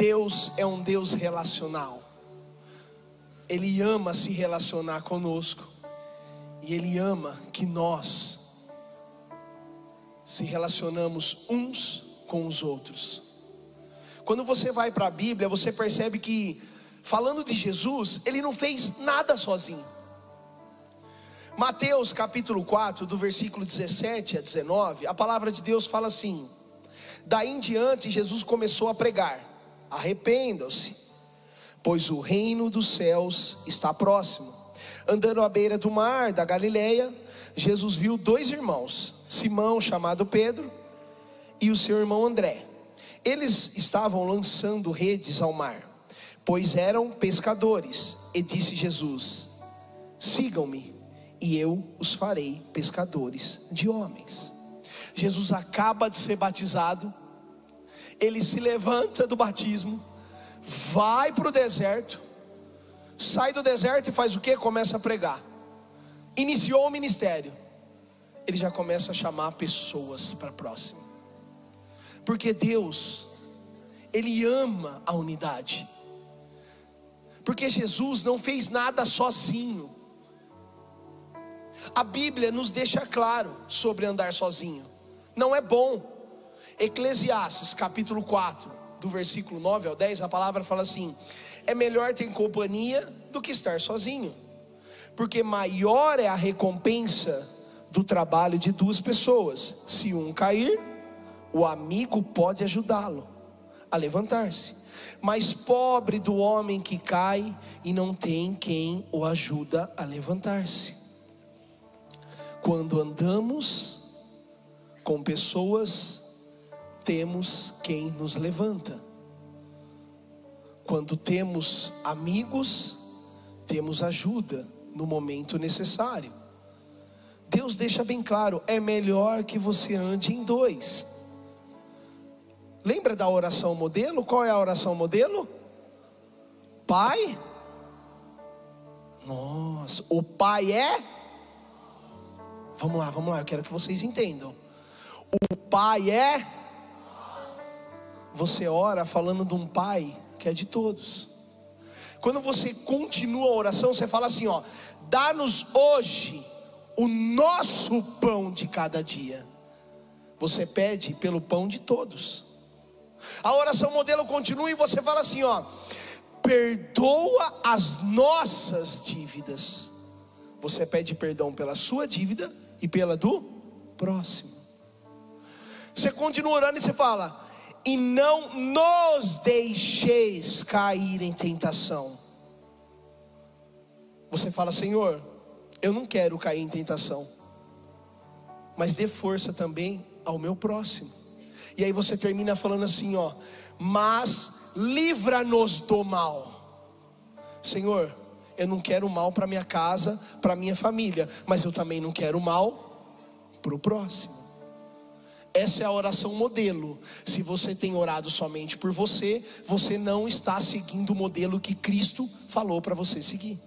Deus é um Deus relacional. Ele ama se relacionar conosco. E Ele ama que nós se relacionamos uns com os outros. Quando você vai para a Bíblia, você percebe que, falando de Jesus, ele não fez nada sozinho. Mateus capítulo 4, do versículo 17 a 19, a palavra de Deus fala assim: Daí em diante, Jesus começou a pregar: arrependam-se, pois o reino dos céus está próximo. Andando à beira do mar da Galileia, Jesus viu dois irmãos, Simão, chamado Pedro, e o seu irmão André. Eles estavam lançando redes ao mar, pois eram pescadores. E disse Jesus: Sigam-me, e eu os farei pescadores de homens. Jesus acaba de ser batizado, ele se levanta do batismo, vai para o deserto, sai do deserto e faz o que? Começa a pregar. Iniciou o ministério, ele já começa a chamar pessoas para próximo, porque Deus, Ele ama a unidade, porque Jesus não fez nada sozinho. A Bíblia nos deixa claro sobre andar sozinho não é bom. Eclesiastes capítulo 4, do versículo 9 ao 10, a palavra fala assim: é melhor ter companhia do que estar sozinho, porque maior é a recompensa do trabalho de duas pessoas. Se um cair, o amigo pode ajudá-lo a levantar-se. Mas pobre do homem que cai e não tem quem o ajuda a levantar-se. Quando andamos com pessoas, temos quem nos levanta. Quando temos amigos, temos ajuda no momento necessário. Deus deixa bem claro: é melhor que você ande em dois. Lembra da oração modelo? Qual é a oração modelo? Pai? Nossa, o Pai é? Vamos lá, vamos lá, eu quero que vocês entendam. O Pai é. Você ora falando de um Pai que é de todos. Quando você continua a oração, você fala assim: ó, dá-nos hoje o nosso pão de cada dia. Você pede pelo pão de todos. A oração modelo continua e você fala assim: ó, perdoa as nossas dívidas. Você pede perdão pela sua dívida e pela do próximo. Você continua orando e você fala: E não nos deixeis cair em tentação. Você fala: Senhor, eu não quero cair em tentação, mas dê força também ao meu próximo. E aí você termina falando assim, ó, mas livra-nos do mal. Senhor, eu não quero mal para minha casa, para minha família, mas eu também não quero mal para o próximo. Essa é a oração modelo. Se você tem orado somente por você, você não está seguindo o modelo que Cristo falou para você seguir.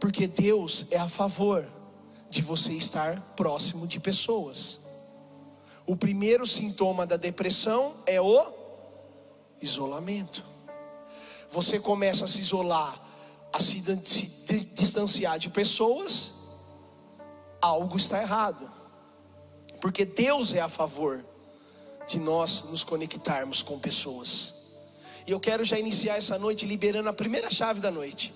Porque Deus é a favor de você estar próximo de pessoas. O primeiro sintoma da depressão é o isolamento. Você começa a se isolar, a se, distanciar de pessoas, algo está errado porque Deus é a favor de nós nos conectarmos com pessoas. E eu quero já iniciar essa noite liberando a primeira chave da noite.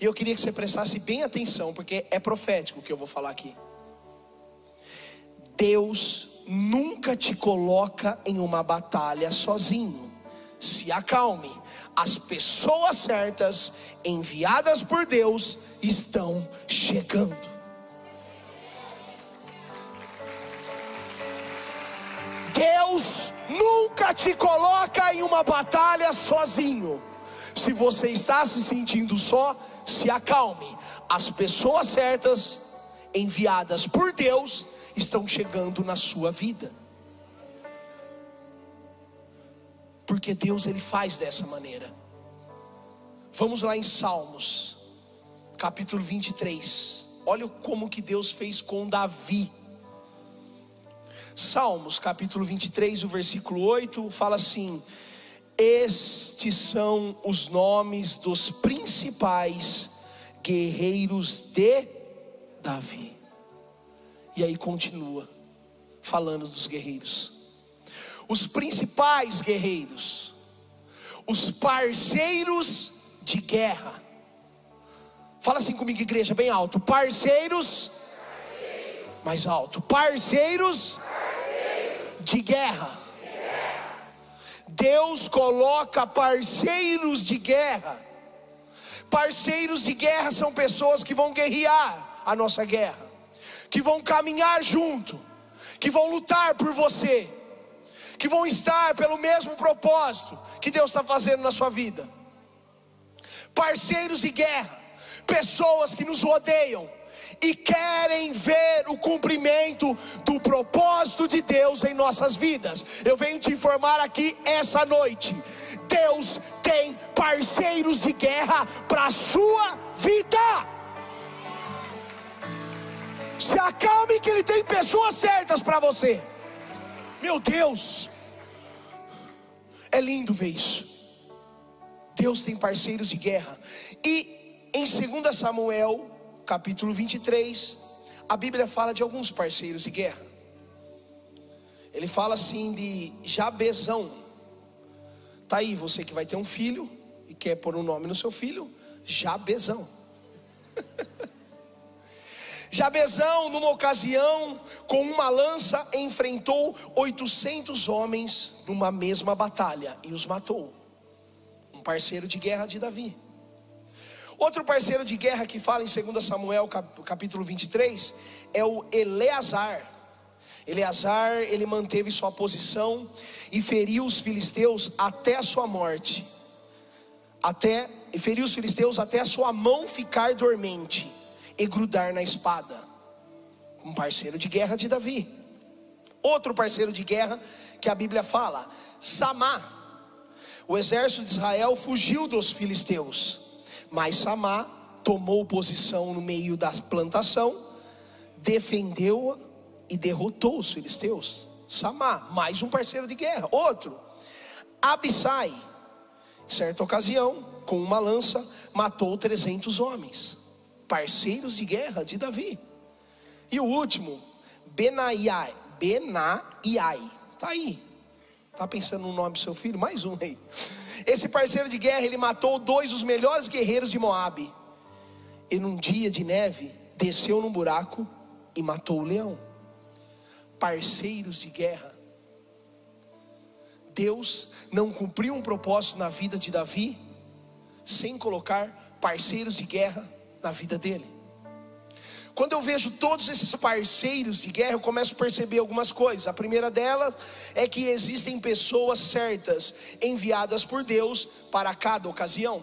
E eu queria que você prestasse bem atenção, porque é profético o que eu vou falar aqui. Deus nunca te coloca em uma batalha sozinho. Se acalme. As pessoas certas, enviadas por Deus, estão chegando. Deus nunca te coloca em uma batalha sozinho. Se você está se sentindo só, se acalme. As pessoas certas, enviadas por Deus, estão chegando na sua vida. Porque Deus ele faz dessa maneira. Vamos lá em Salmos, capítulo 23. Olha como que Deus fez com Davi. Salmos, capítulo 23, o versículo 8, fala assim: Estes são os nomes dos principais guerreiros de Davi. E aí continua falando dos guerreiros. Os principais guerreiros, os parceiros de guerra. Fala assim comigo, igreja, bem alto. Parceiros, parceiros. mais alto. Parceiros, parceiros. De, guerra. de guerra. Deus coloca parceiros de guerra. Parceiros de guerra são pessoas que vão guerrear a nossa guerra, que vão caminhar junto, que vão lutar por você, que vão estar pelo mesmo propósito que Deus está fazendo na sua vida. Parceiros de guerra, pessoas que nos rodeiam e querem ver o cumprimento do propósito de Deus em nossas vidas. Eu venho te informar aqui essa noite: Deus tem parceiros de guerra para a sua vida. Se acalme que Ele tem pessoas certas para você. Meu Deus, é lindo ver isso. Deus tem parceiros de guerra. E em 2 Samuel, capítulo 23, a Bíblia fala de alguns parceiros de guerra. Ele fala assim de Jabezão. Tá aí você que vai ter um filho e quer pôr um nome no seu filho, Jabezão. Jabezão, numa ocasião, com uma lança, enfrentou 800 homens numa mesma batalha e os matou. Um parceiro de guerra de Davi. Outro parceiro de guerra que fala em 2 Samuel, capítulo 23, é o Eleazar. Eleazar, ele manteve sua posição e feriu os filisteus até a sua morte. Até feriu os filisteus até a sua mão ficar dormente e grudar na espada. Um parceiro de guerra de Davi. Outro parceiro de guerra que a Bíblia fala, Samá. O exército de Israel fugiu dos filisteus, mas Samá tomou posição no meio da plantação, defendeu-a e derrotou os filisteus. Samá, mais um parceiro de guerra. Outro, Abissai, certa ocasião, com uma lança, matou 300 homens parceiros de guerra de Davi. E o último, Benaiai, Benaiai, tá aí. Tá pensando no nome do seu filho? Mais um aí. Esse parceiro de guerra, ele matou dois dos melhores guerreiros de Moabe. E num dia de neve, desceu num buraco e matou o leão. Parceiros de guerra. Deus não cumpriu um propósito na vida de Davi sem colocar parceiros de guerra na vida dele. Quando eu vejo todos esses parceiros de guerra, eu começo a perceber algumas coisas. A primeira delas é que existem pessoas certas enviadas por Deus para cada ocasião.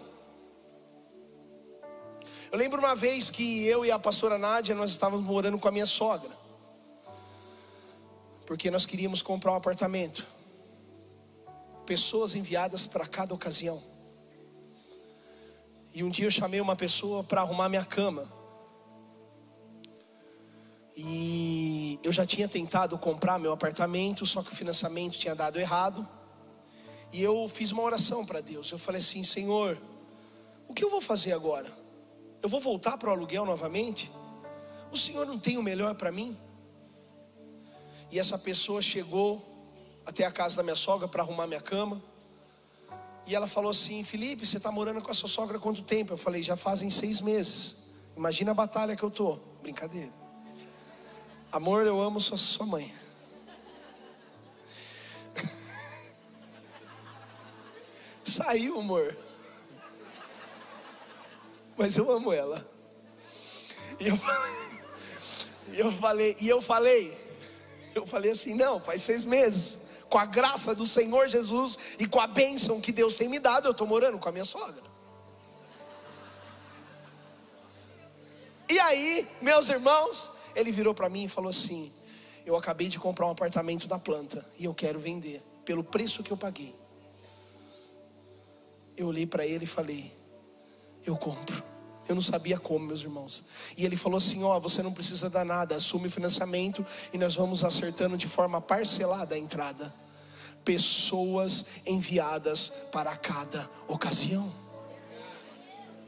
Eu lembro uma vez que eu e a pastora Nádia nós estávamos morando com a minha sogra. Porque nós queríamos comprar um apartamento. Pessoas enviadas para cada ocasião. E um dia eu chamei uma pessoa para arrumar minha cama. E eu já tinha tentado comprar meu apartamento, só que o financiamento tinha dado errado. E eu fiz uma oração para Deus. Eu falei assim: Senhor, o que eu vou fazer agora? Eu vou voltar para o aluguel novamente? O Senhor não tem o melhor para mim? E essa pessoa chegou até a casa da minha sogra para arrumar minha cama. E ela falou assim: Felipe, você está morando com a sua sogra há quanto tempo? Eu falei: já fazem seis meses. Imagina a batalha que eu tô. Brincadeira. Amor, eu amo sua, sua mãe. Saiu, amor. Mas eu amo ela. E eu falei, e eu falei, e eu falei, eu falei assim, não, faz seis meses com a graça do Senhor Jesus e com a bênção que Deus tem me dado, eu estou morando com a minha sogra. E aí, meus irmãos, ele virou para mim e falou assim: Eu acabei de comprar um apartamento da planta e eu quero vender pelo preço que eu paguei. Eu olhei para ele e falei: Eu compro. Eu não sabia como, meus irmãos. E ele falou assim: Ó, você não precisa dar nada, assume o financiamento e nós vamos acertando de forma parcelada a entrada. Pessoas enviadas para cada ocasião.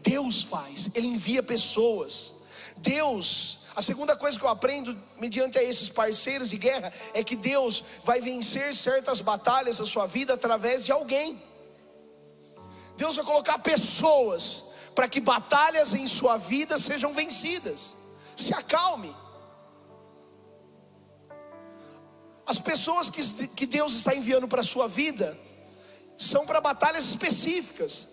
Deus faz, Ele envia pessoas. Deus, a segunda coisa que eu aprendo mediante a esses parceiros de guerra é que Deus vai vencer certas batalhas da sua vida através de alguém. Deus vai colocar pessoas para que batalhas em sua vida sejam vencidas. Se acalme. As pessoas que, que Deus está enviando para a sua vida são para batalhas específicas.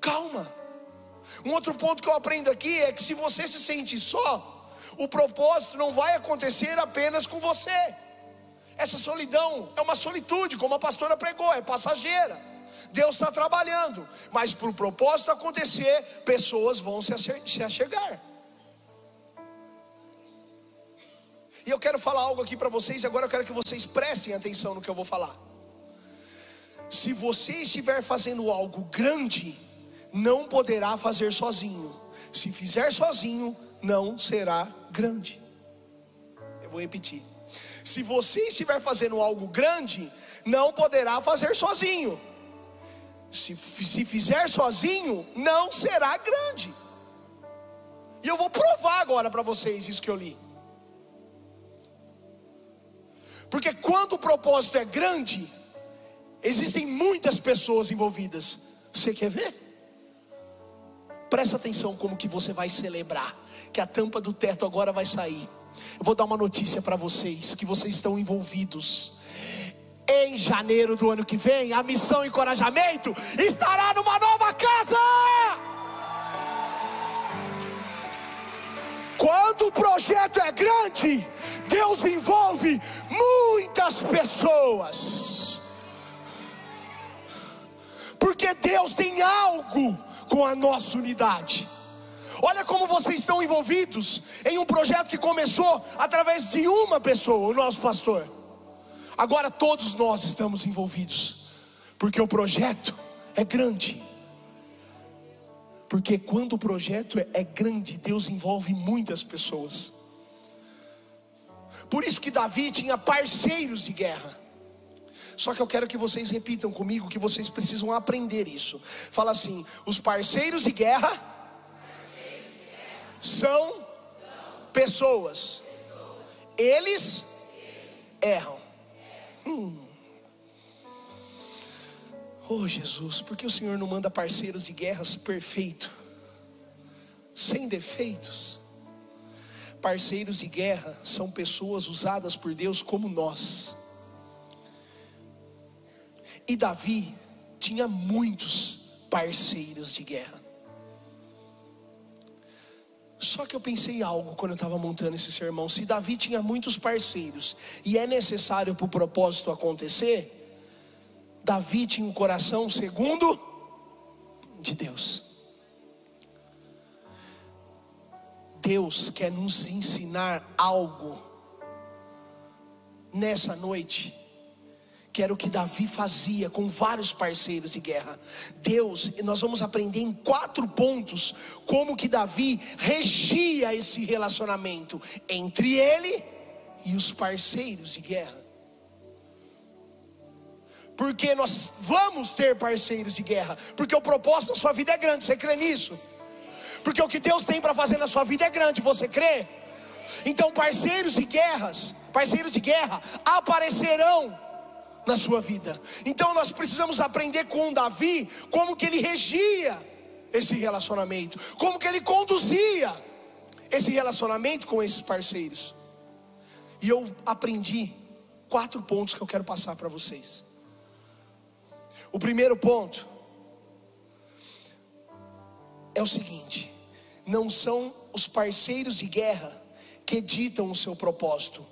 Calma. Um outro ponto que eu aprendo aqui é que se você se sente só, o propósito não vai acontecer apenas com você. Essa solidão é uma solitude, como a pastora pregou, é passageira. Deus está trabalhando, mas para o propósito acontecer, pessoas vão se achegar. E eu quero falar algo aqui para vocês, agora eu quero que vocês prestem atenção no que eu vou falar. Se você estiver fazendo algo grande, não poderá fazer sozinho. Se fizer sozinho, não será grande. Eu vou repetir. Se você estiver fazendo algo grande, não poderá fazer sozinho se, se fizer sozinho, não será grande. E eu vou provar agora para vocês isso que eu li. Porque quando o propósito é grande, existem muitas pessoas envolvidas. Você quer ver? Presta atenção como que você vai celebrar que a tampa do teto agora vai sair. Eu vou dar uma notícia para vocês que vocês estão envolvidos em janeiro do ano que vem, a missão Encorajamento estará numa nova casa. Quando o projeto é grande, Deus envolve muitas pessoas. Porque Deus tem algo com a nossa unidade. Olha como vocês estão envolvidos em um projeto que começou através de uma pessoa, o nosso pastor. Agora todos nós estamos envolvidos, porque o projeto é grande. Porque quando o projeto é, é grande, Deus envolve muitas pessoas. Por isso que Davi tinha parceiros de guerra. Só que eu quero que vocês repitam comigo que vocês precisam aprender isso. Fala assim: os parceiros de guerra, parceiros de guerra. São, são pessoas. pessoas. Eles, Eles erram. Hum. Oh Jesus, por que o Senhor não manda parceiros de guerras perfeito, sem defeitos? Parceiros de guerra são pessoas usadas por Deus como nós. E Davi tinha muitos parceiros de guerra. Só que eu pensei algo quando eu estava montando esse sermão. Se Davi tinha muitos parceiros e é necessário para o propósito acontecer, Davi tinha um coração segundo de Deus. Deus quer nos ensinar algo nessa noite que era o que Davi fazia com vários parceiros de guerra. Deus, nós vamos aprender em quatro pontos como que Davi regia esse relacionamento entre ele e os parceiros de guerra. Porque nós vamos ter parceiros de guerra, porque o propósito da sua vida é grande, você crê nisso? Porque o que Deus tem para fazer na sua vida é grande, você crê? Então, parceiros de guerras, parceiros de guerra aparecerão na sua vida. Então nós precisamos aprender com Davi como que ele regia esse relacionamento, como que ele conduzia esse relacionamento com esses parceiros. E eu aprendi quatro pontos que eu quero passar para vocês. O primeiro ponto é o seguinte: não são os parceiros de guerra que ditam o seu propósito.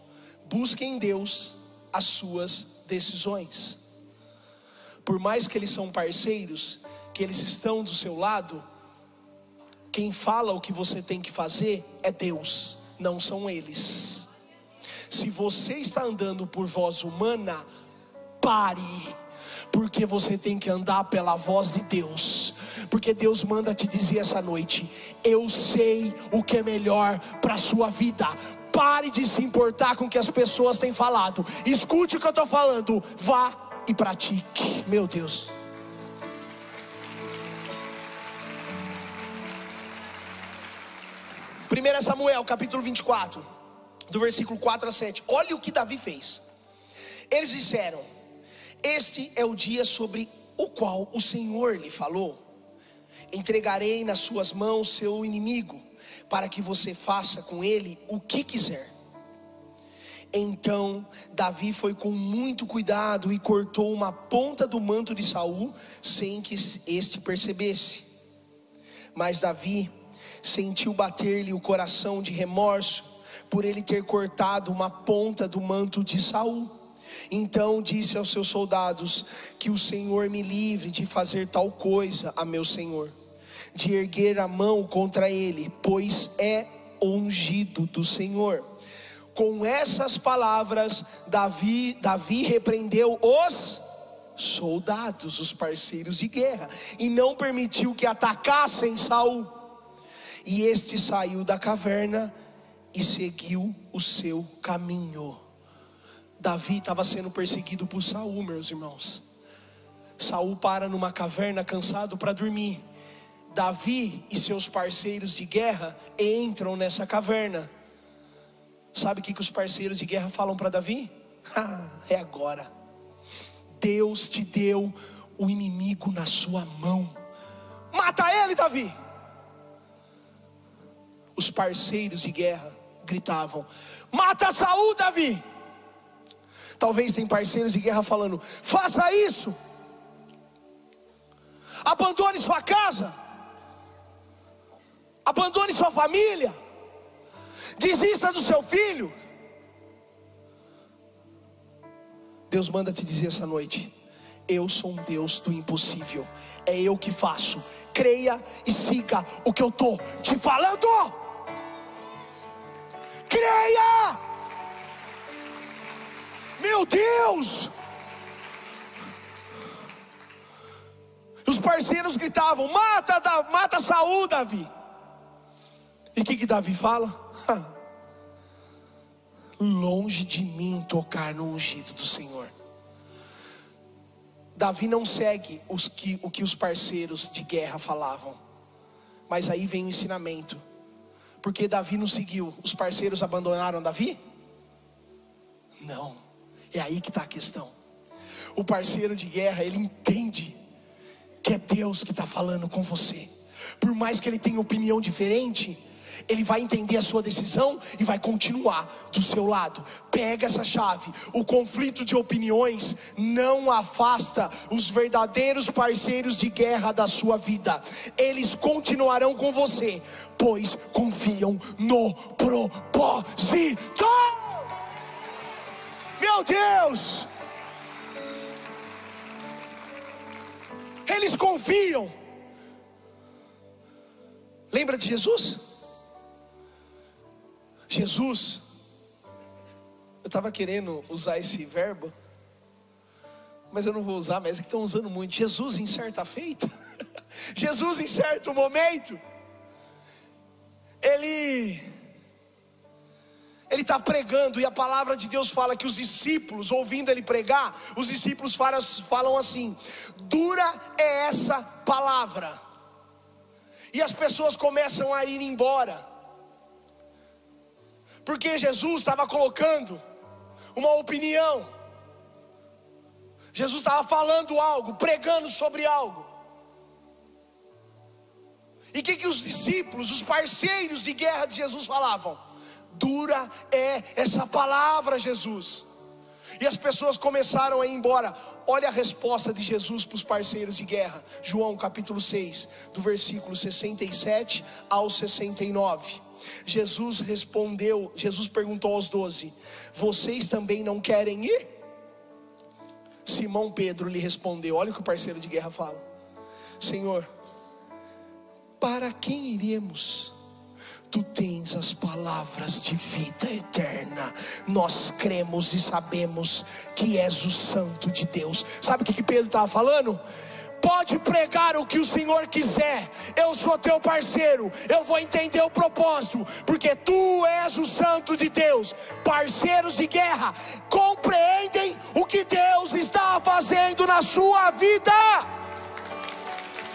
Busquem em Deus as suas decisões. Por mais que eles são parceiros, que eles estão do seu lado, quem fala o que você tem que fazer é Deus, não são eles. Se você está andando por voz humana, pare, Porque você tem que andar pela voz de Deus. Porque Deus manda te dizer essa noite: Eu sei o que é melhor para a sua vida. Pare de se importar com o que as pessoas têm falado. Escute o que eu estou falando. Vá e pratique. Meu Deus. Primeira Samuel, capítulo 24, do versículo 4 a 7. Olha o que Davi fez. Eles disseram: Este é o dia sobre o qual o Senhor lhe falou. Entregarei nas suas mãos seu inimigo, para que você faça com ele o que quiser. Então Davi foi com muito cuidado e cortou uma ponta do manto de Saul, sem que este percebesse. Mas Davi sentiu bater-lhe o coração de remorso por ele ter cortado uma ponta do manto de Saul. Então disse aos seus soldados: Que o Senhor me livre de fazer tal coisa a meu senhor, de erguer a mão contra ele, pois é ungido do Senhor. Com essas palavras, Davi, Davi repreendeu os soldados, os parceiros de guerra, e não permitiu que atacassem Saul. E este saiu da caverna e seguiu o seu caminho. Davi estava sendo perseguido por Saul, meus irmãos. Saul para numa caverna cansado para dormir. Davi e seus parceiros de guerra entram nessa caverna. Sabe o que, que os parceiros de guerra falam para Davi? Ah, é agora. Deus te deu o inimigo na sua mão. Mata ele, Davi. Os parceiros de guerra gritavam: Mata Saul, Davi. Talvez tem parceiros de guerra falando: faça isso, abandone sua casa, abandone sua família, desista do seu filho. Deus manda te dizer essa noite: eu sou um Deus do impossível, é eu que faço. Creia e siga o que eu estou te falando. Creia! Meu Deus! Os parceiros gritavam: Mata, mata Saul, Davi. E o que, que Davi fala? Longe de mim tocar no ungido do Senhor. Davi não segue os que, o que os parceiros de guerra falavam, mas aí vem o ensinamento, porque Davi não seguiu, os parceiros abandonaram Davi? Não. É aí que está a questão. O parceiro de guerra, ele entende que é Deus que está falando com você. Por mais que ele tenha opinião diferente, ele vai entender a sua decisão e vai continuar do seu lado. Pega essa chave. O conflito de opiniões não afasta os verdadeiros parceiros de guerra da sua vida. Eles continuarão com você, pois confiam no propósito. Meu Deus! Eles confiam. Lembra de Jesus? Jesus, eu estava querendo usar esse verbo, mas eu não vou usar, mas é que estão usando muito. Jesus em certa feita, Jesus em certo momento, ele ele está pregando e a palavra de Deus fala que os discípulos, ouvindo ele pregar, os discípulos falam assim: dura é essa palavra, e as pessoas começam a ir embora, porque Jesus estava colocando uma opinião, Jesus estava falando algo, pregando sobre algo. E o que, que os discípulos, os parceiros de guerra de Jesus falavam? dura é essa palavra, Jesus. E as pessoas começaram a ir embora. Olha a resposta de Jesus para os parceiros de guerra. João capítulo 6, do versículo 67 ao 69. Jesus respondeu, Jesus perguntou aos doze: Vocês também não querem ir? Simão Pedro lhe respondeu: Olha o que o parceiro de guerra fala: Senhor, para quem iremos? Tu tens as palavras de vida eterna. Nós cremos e sabemos que és o Santo de Deus. Sabe o que, Pedro estava falando? Pode pregar o que o Senhor quiser, eu sou teu parceiro, eu vou entender o propósito, porque tu és o Santo de Deus. Parceiros de guerra compreendem o que Deus está fazendo na sua vida.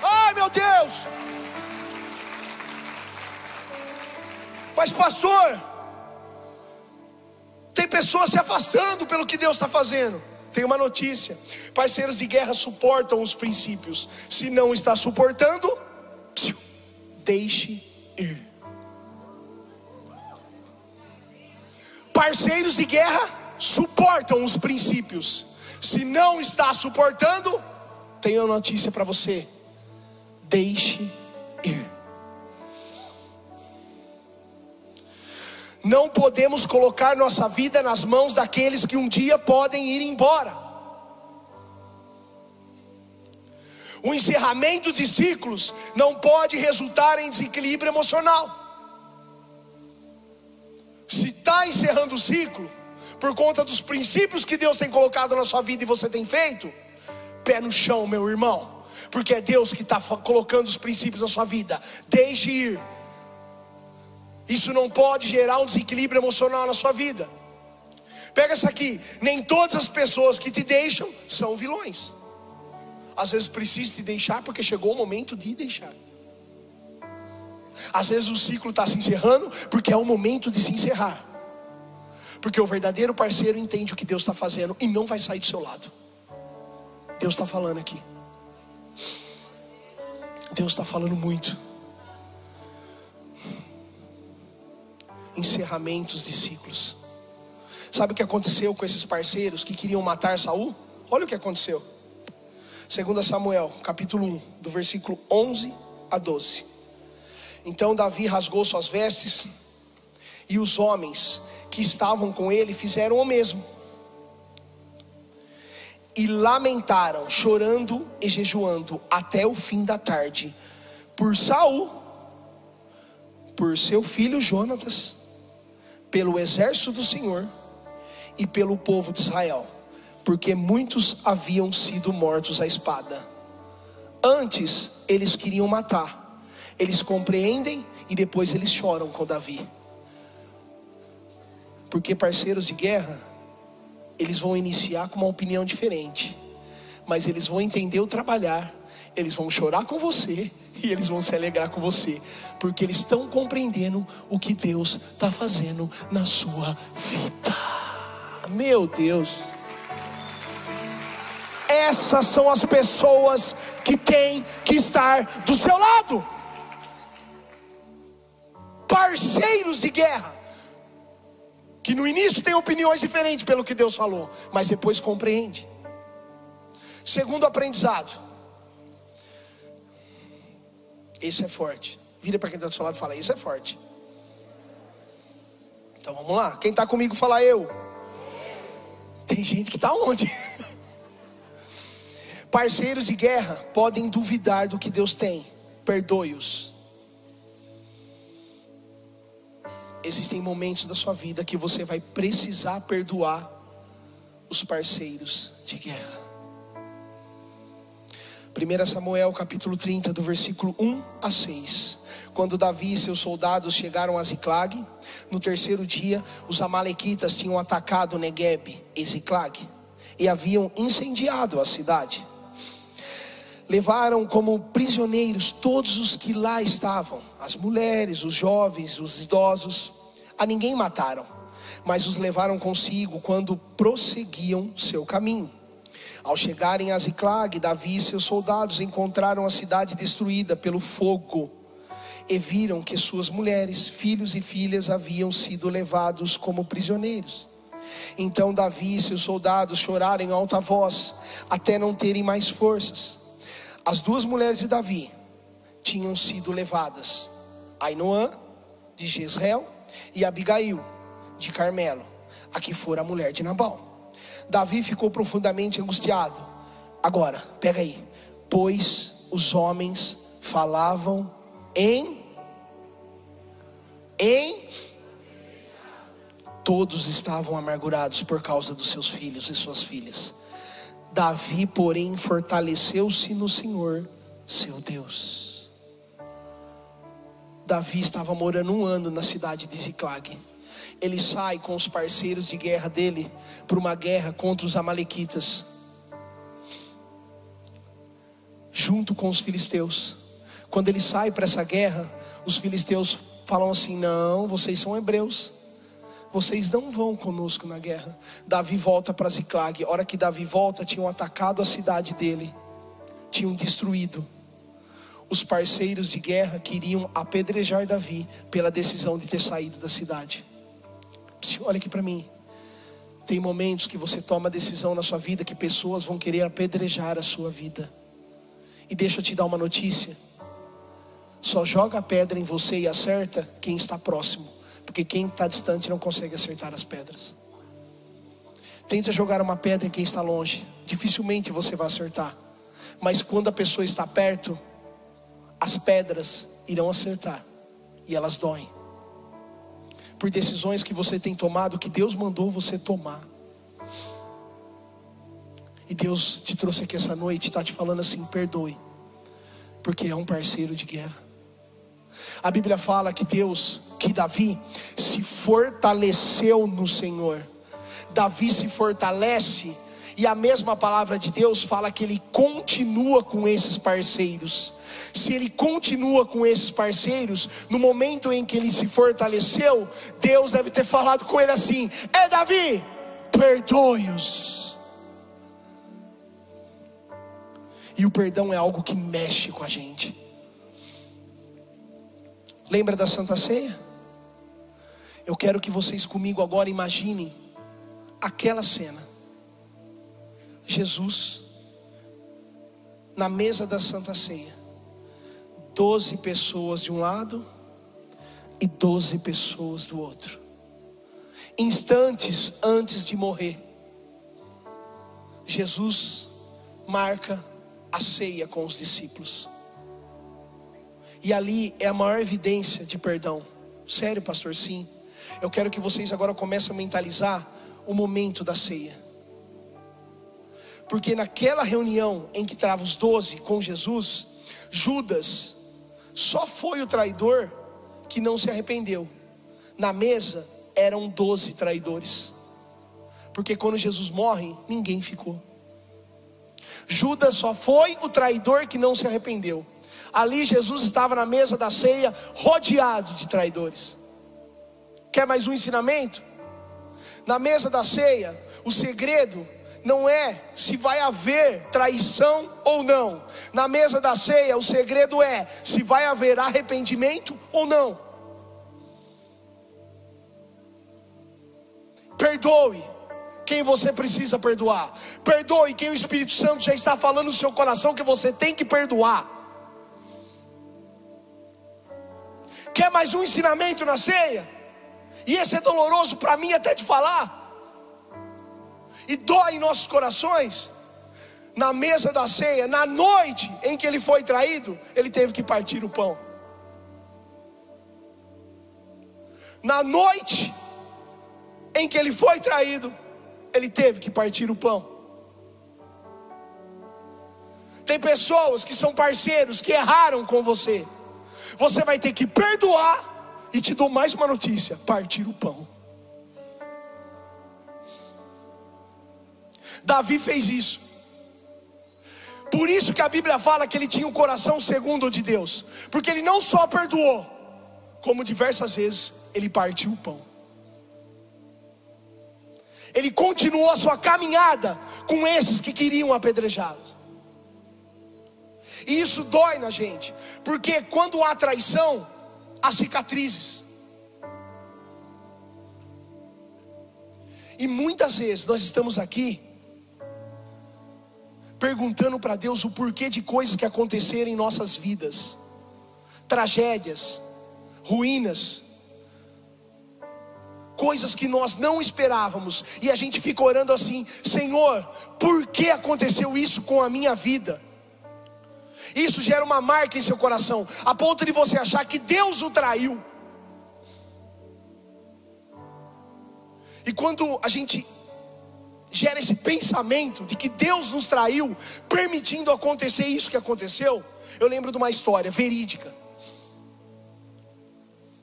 Ai meu Deus! Mas, pastor, tem pessoas se afastando pelo que Deus está fazendo. Tem uma notícia: parceiros de guerra suportam os princípios. Se não está suportando, deixe ir. Parceiros de guerra suportam os princípios. Se não está suportando, tenho notícia para você: deixe ir. Não podemos colocar nossa vida nas mãos daqueles que um dia podem ir embora. O encerramento de ciclos não pode resultar em desequilíbrio emocional. Se está encerrando o ciclo, por conta dos princípios que Deus tem colocado na sua vida e você tem feito, pé no chão, meu irmão, porque é Deus que está colocando os princípios na sua vida. Deixe ir, isso não pode gerar um desequilíbrio emocional na sua vida. Pega essa aqui: nem todas as pessoas que te deixam são vilões. Às vezes precisa te deixar porque chegou o momento de deixar. Às vezes o ciclo está se encerrando porque é o momento de se encerrar. Porque o verdadeiro parceiro entende o que Deus está fazendo e não vai sair do seu lado. Deus está falando aqui. Deus está falando muito. Encerramentos de ciclos. Sabe o que aconteceu com esses parceiros que queriam matar Saul? Olha o que aconteceu. 2 Samuel, capítulo 1, do versículo 11 a 12. Então Davi rasgou suas vestes, e os homens que estavam com ele fizeram o mesmo. E lamentaram, chorando e jejuando até o fim da tarde, por Saul, por seu filho Jonatas pelo exército do Senhor e pelo povo de Israel, porque muitos haviam sido mortos à espada. Antes eles queriam matar, eles compreendem e depois eles choram com Davi. Porque parceiros de guerra, eles vão iniciar com uma opinião diferente, mas eles vão entender o trabalhar, eles vão chorar com você e eles vão se alegrar com você, porque eles estão compreendendo o que Deus está fazendo na sua vida. Meu Deus. Essas são as pessoas que têm que estar do seu lado. Parceiros de guerra. Que no início tem opiniões diferentes pelo que Deus falou, mas depois compreende. Segundo aprendizado, esse é forte. Vira para quem está do seu lado e fala: Isso é forte. Então vamos lá. Quem está comigo, fala eu. Tem gente que está onde? Parceiros de guerra podem duvidar do que Deus tem. Perdoe-os. Existem momentos da sua vida que você vai precisar perdoar os parceiros de guerra. 1 Samuel capítulo 30, do versículo 1 a 6. Quando Davi e seus soldados chegaram a Ziclag, no terceiro dia, os amalequitas tinham atacado Negueb e Ziclag e haviam incendiado a cidade. Levaram como prisioneiros todos os que lá estavam, as mulheres, os jovens, os idosos. A ninguém mataram, mas os levaram consigo quando prosseguiam seu caminho. Ao chegarem a Ziclag, Davi e seus soldados encontraram a cidade destruída pelo fogo e viram que suas mulheres, filhos e filhas haviam sido levados como prisioneiros. Então Davi e seus soldados choraram em alta voz, até não terem mais forças. As duas mulheres de Davi tinham sido levadas: Ainoã, de Jezreel, e Abigail, de Carmelo, a que fora a mulher de Nabal. Davi ficou profundamente angustiado. Agora, pega aí. Pois os homens falavam em em todos estavam amargurados por causa dos seus filhos e suas filhas. Davi, porém, fortaleceu-se no Senhor, seu Deus. Davi estava morando um ano na cidade de Ziclag. Ele sai com os parceiros de guerra dele para uma guerra contra os Amalequitas, junto com os filisteus. Quando ele sai para essa guerra, os filisteus falam assim: Não, vocês são hebreus vocês não vão conosco na guerra. Davi volta para Ziclag. Hora que Davi volta, tinham atacado a cidade dele, tinham destruído. Os parceiros de guerra queriam apedrejar Davi pela decisão de ter saído da cidade. Olha aqui para mim. Tem momentos que você toma decisão na sua vida que pessoas vão querer apedrejar a sua vida. E deixa eu te dar uma notícia. Só joga a pedra em você e acerta quem está próximo porque quem está distante não consegue acertar as pedras. Tenta jogar uma pedra em quem está longe, dificilmente você vai acertar. Mas quando a pessoa está perto, as pedras irão acertar e elas doem. Por decisões que você tem tomado, que Deus mandou você tomar. E Deus te trouxe aqui essa noite, está te falando assim: perdoe, porque é um parceiro de guerra. A Bíblia fala que Deus, que Davi se fortaleceu no Senhor. Davi se fortalece e a mesma palavra de Deus fala que ele continua com esses parceiros. Se ele continua com esses parceiros, no momento em que ele se fortaleceu, Deus deve ter falado com ele assim: É Davi, perdoe-os. E o perdão é algo que mexe com a gente. Lembra da Santa Ceia? Eu quero que vocês comigo agora imaginem aquela cena. Jesus na mesa da Santa Ceia. Doze pessoas de um lado e doze pessoas do outro. Instantes antes de morrer, Jesus marca a ceia com os discípulos. E ali é a maior evidência de perdão. Sério, pastor? Sim. Eu quero que vocês agora comecem a mentalizar o momento da ceia. Porque naquela reunião em que estavam os doze com Jesus, Judas só foi o traidor que não se arrependeu. Na mesa eram doze traidores. Porque quando Jesus morre, ninguém ficou. Judas só foi o traidor que não se arrependeu. Ali Jesus estava na mesa da ceia, rodeado de traidores. Quer mais um ensinamento? Na mesa da ceia, o segredo não é se vai haver traição ou não. Na mesa da ceia, o segredo é se vai haver arrependimento ou não. Perdoe quem você precisa perdoar. Perdoe quem o Espírito Santo já está falando no seu coração que você tem que perdoar. Quer mais um ensinamento na ceia? E esse é doloroso para mim até de falar. E dói em nossos corações. Na mesa da ceia, na noite em que ele foi traído, ele teve que partir o pão. Na noite em que ele foi traído, ele teve que partir o pão. Tem pessoas que são parceiros que erraram com você você vai ter que perdoar. E te dou mais uma notícia: partir o pão. Davi fez isso. Por isso que a Bíblia fala que ele tinha um coração segundo o de Deus, porque ele não só perdoou, como diversas vezes ele partiu o pão. Ele continuou a sua caminhada com esses que queriam apedrejá-lo. E isso dói na gente, porque quando há traição, há cicatrizes. E muitas vezes nós estamos aqui perguntando para Deus o porquê de coisas que aconteceram em nossas vidas, tragédias, ruínas, coisas que nós não esperávamos, e a gente fica orando assim: Senhor, por que aconteceu isso com a minha vida? Isso gera uma marca em seu coração, a ponto de você achar que Deus o traiu. E quando a gente gera esse pensamento de que Deus nos traiu, permitindo acontecer isso que aconteceu, eu lembro de uma história verídica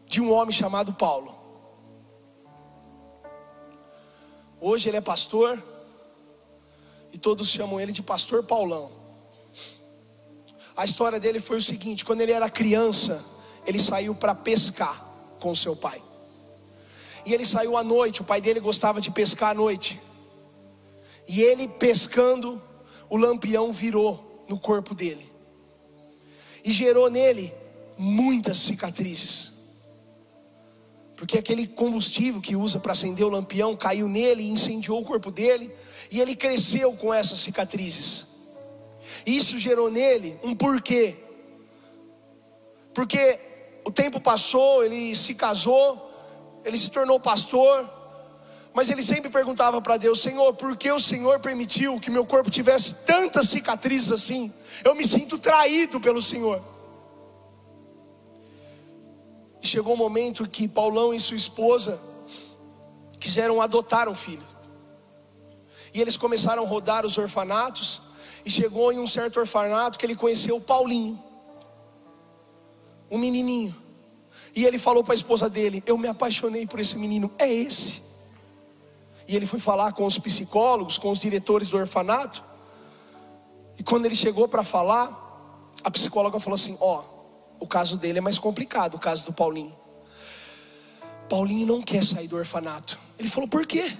de um homem chamado Paulo. Hoje ele é pastor e todos chamam ele de Pastor Paulão. A história dele foi o seguinte: quando ele era criança, ele saiu para pescar com seu pai. E ele saiu à noite, o pai dele gostava de pescar à noite. E ele pescando, o lampião virou no corpo dele. E gerou nele muitas cicatrizes. Porque aquele combustível que usa para acender o lampião caiu nele e incendiou o corpo dele. E ele cresceu com essas cicatrizes. Isso gerou nele um porquê. Porque o tempo passou, ele se casou, ele se tornou pastor, mas ele sempre perguntava para Deus: Senhor, por que o Senhor permitiu que meu corpo tivesse tantas cicatrizes assim? Eu me sinto traído pelo Senhor. Chegou o um momento que Paulão e sua esposa quiseram adotar um filho. E eles começaram a rodar os orfanatos. E chegou em um certo orfanato que ele conheceu o Paulinho, um menininho. E ele falou para a esposa dele: Eu me apaixonei por esse menino, é esse. E ele foi falar com os psicólogos, com os diretores do orfanato. E quando ele chegou para falar, a psicóloga falou assim: Ó, oh, o caso dele é mais complicado, o caso do Paulinho. Paulinho não quer sair do orfanato. Ele falou: Por quê?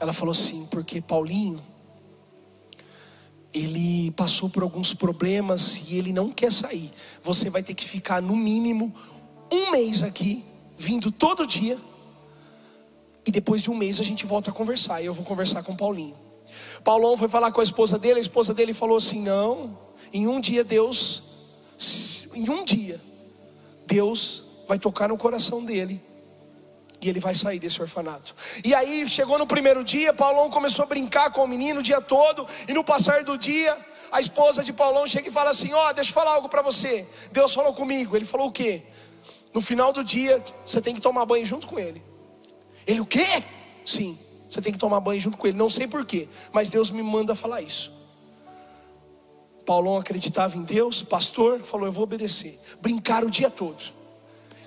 Ela falou assim: Porque Paulinho ele passou por alguns problemas e ele não quer sair. Você vai ter que ficar no mínimo um mês aqui, vindo todo dia. E depois de um mês a gente volta a conversar. E eu vou conversar com Paulinho. Paulão foi falar com a esposa dele. A esposa dele falou assim: Não, em um dia Deus, em um dia, Deus vai tocar no coração dele e ele vai sair desse orfanato. E aí chegou no primeiro dia, Paulão começou a brincar com o menino o dia todo, e no passar do dia, a esposa de Paulão chega e fala assim: Ó, oh, deixa eu falar algo para você. Deus falou comigo. Ele falou o quê? No final do dia, você tem que tomar banho junto com ele. Ele, o quê? Sim, você tem que tomar banho junto com ele. Não sei porquê, mas Deus me manda falar isso. Paulão acreditava em Deus, pastor, falou: Eu vou obedecer. Brincaram o dia todo.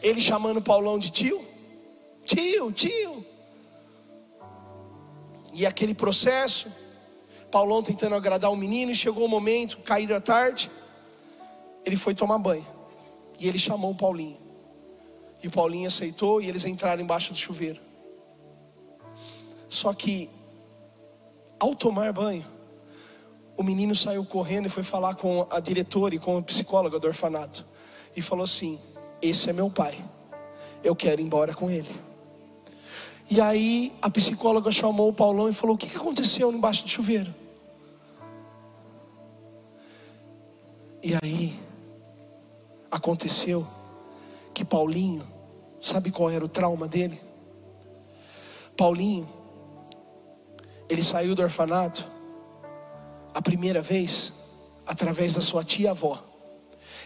Ele chamando Paulão de tio, tio, tio. E aquele processo, Paulão tentando agradar o menino, e chegou o momento, caída da tarde, ele foi tomar banho. E ele chamou o Paulinho. E o Paulinho aceitou e eles entraram embaixo do chuveiro. Só que, ao tomar banho, o menino saiu correndo e foi falar com a diretora e com a psicóloga do orfanato. E falou assim: Esse é meu pai. Eu quero ir embora com ele. E aí a psicóloga chamou o Paulão e falou: O que aconteceu embaixo do chuveiro? E aí aconteceu que Paulinho, sabe qual era o trauma dele? Paulinho, ele saiu do orfanato a primeira vez através da sua tia-avó.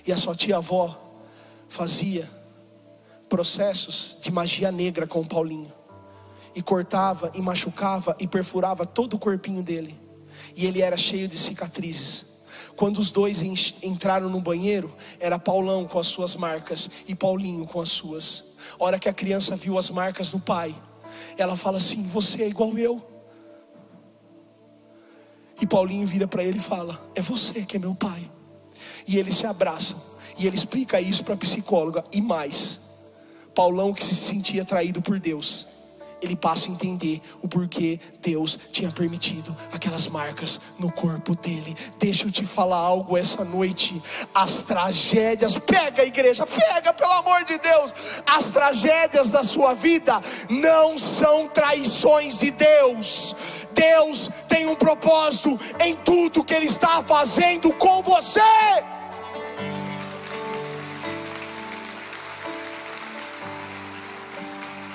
E a sua tia-avó fazia processos de magia negra com o Paulinho e cortava e machucava e perfurava todo o corpinho dele. E ele era cheio de cicatrizes. Quando os dois entraram no banheiro, era Paulão com as suas marcas e Paulinho com as suas. A hora que a criança viu as marcas no pai, ela fala assim: Você é igual eu. E Paulinho vira para ele e fala: É você que é meu pai. E eles se abraçam. E ele explica isso para a psicóloga. E mais, Paulão que se sentia traído por Deus ele passa a entender o porquê Deus tinha permitido aquelas marcas no corpo dele. Deixa eu te falar algo essa noite. As tragédias, pega a igreja, pega pelo amor de Deus. As tragédias da sua vida não são traições de Deus. Deus tem um propósito em tudo que Ele está fazendo com você.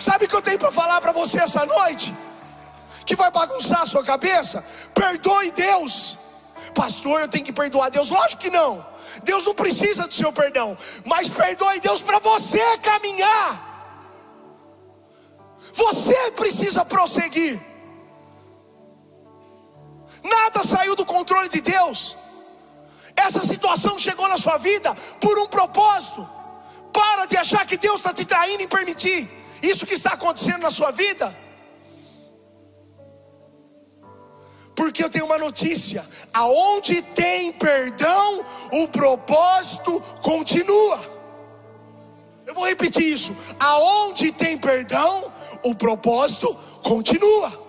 Sabe o que eu tenho para falar para você essa noite? Que vai bagunçar a sua cabeça? Perdoe Deus. Pastor, eu tenho que perdoar Deus? Lógico que não. Deus não precisa do seu perdão, mas perdoe Deus para você caminhar. Você precisa prosseguir. Nada saiu do controle de Deus. Essa situação chegou na sua vida por um propósito. Para de achar que Deus está te traindo e permitir isso que está acontecendo na sua vida. Porque eu tenho uma notícia: aonde tem perdão, o propósito continua. Eu vou repetir isso: aonde tem perdão, o propósito continua.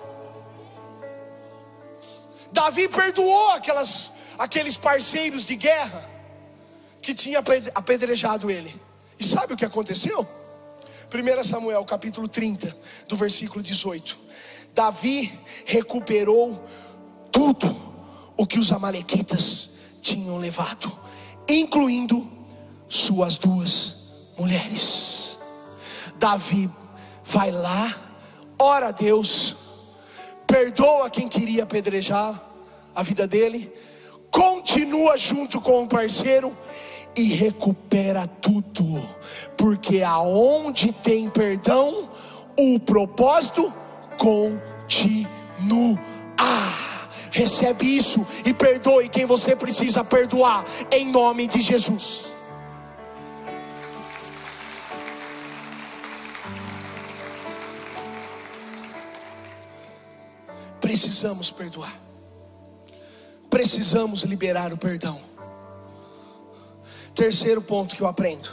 Davi perdoou aquelas, aqueles parceiros de guerra que tinham apedrejado ele. E sabe o que aconteceu? 1 Samuel capítulo 30, do versículo 18. Davi recuperou tudo o que os amalequitas tinham levado, incluindo suas duas mulheres. Davi vai lá, ora a Deus, perdoa quem queria apedrejar a vida dele, continua junto com o parceiro e recupera tudo, porque aonde tem perdão, o propósito continua. Recebe isso e perdoe quem você precisa perdoar, em nome de Jesus. Precisamos perdoar, precisamos liberar o perdão. Terceiro ponto que eu aprendo: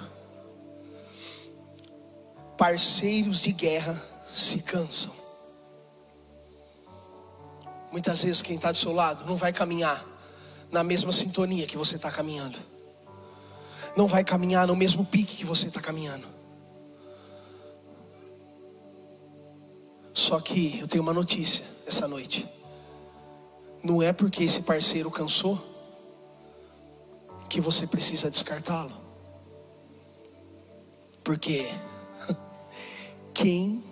parceiros de guerra se cansam. Muitas vezes quem está do seu lado não vai caminhar na mesma sintonia que você está caminhando, não vai caminhar no mesmo pique que você está caminhando. Só que eu tenho uma notícia essa noite. Não é porque esse parceiro cansou que você precisa descartá-lo. Porque quem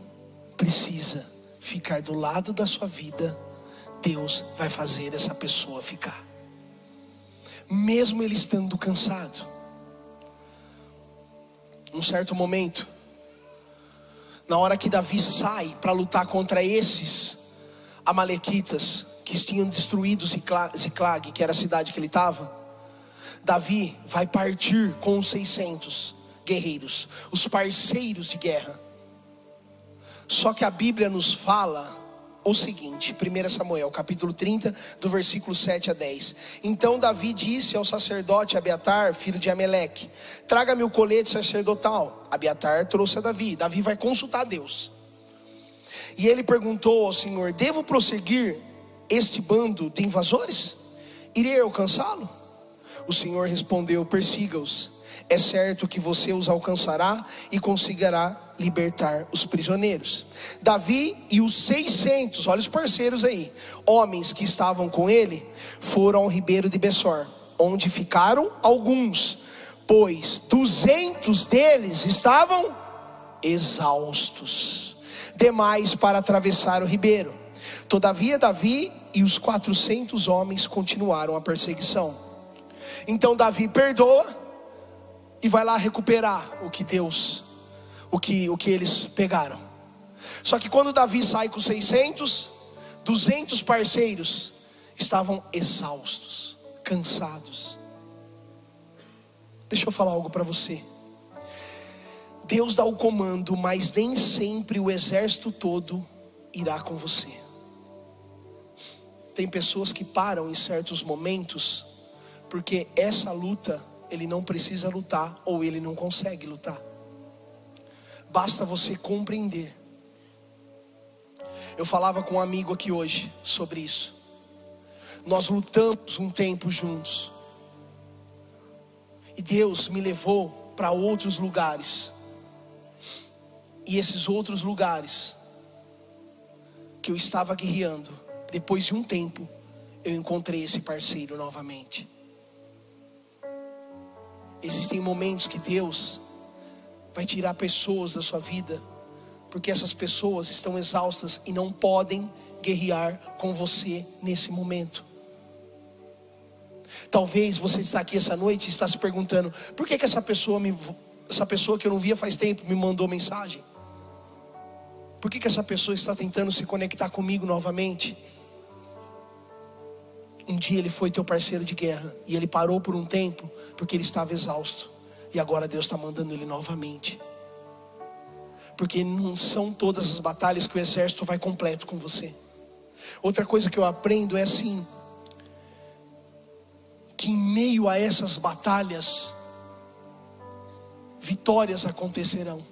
precisa ficar do lado da sua vida, Deus vai fazer essa pessoa ficar. Mesmo ele estando cansado. Num certo momento, na hora que Davi sai para lutar contra esses amalequitas que tinham destruído Ziclag, que era a cidade que ele estava, Davi vai partir com os 600 guerreiros, os parceiros de guerra. Só que a Bíblia nos fala o seguinte, 1 Samuel, capítulo 30, do versículo 7 a 10. Então Davi disse ao sacerdote Abiatar, filho de Ameleque: Traga-me o colete sacerdotal. Abiatar trouxe a Davi. Davi vai consultar Deus. E ele perguntou ao Senhor: Devo prosseguir este bando de invasores? Irei alcançá-lo? O Senhor respondeu: Persiga-os. É certo que você os alcançará e conseguirá libertar os prisioneiros. Davi e os 600, olha os parceiros aí, homens que estavam com ele, foram ao ribeiro de Bessor, onde ficaram alguns, pois 200 deles estavam exaustos, demais para atravessar o ribeiro. Todavia, Davi e os 400 homens continuaram a perseguição. Então Davi perdoa e vai lá recuperar o que Deus, o que, o que eles pegaram. Só que quando Davi sai com 600, 200 parceiros estavam exaustos, cansados. Deixa eu falar algo para você. Deus dá o comando, mas nem sempre o exército todo irá com você. Tem pessoas que param em certos momentos porque essa luta ele não precisa lutar ou ele não consegue lutar. Basta você compreender. Eu falava com um amigo aqui hoje sobre isso. Nós lutamos um tempo juntos. E Deus me levou para outros lugares. E esses outros lugares que eu estava guerreando, depois de um tempo, eu encontrei esse parceiro novamente. Existem momentos que Deus vai tirar pessoas da sua vida, porque essas pessoas estão exaustas e não podem guerrear com você nesse momento. Talvez você está aqui essa noite e está se perguntando: por que, que essa pessoa me, essa pessoa que eu não via faz tempo me mandou mensagem? Por que, que essa pessoa está tentando se conectar comigo novamente? Um dia ele foi teu parceiro de guerra e ele parou por um tempo porque ele estava exausto. E agora Deus está mandando ele novamente. Porque não são todas as batalhas que o exército vai completo com você. Outra coisa que eu aprendo é assim: que em meio a essas batalhas, vitórias acontecerão.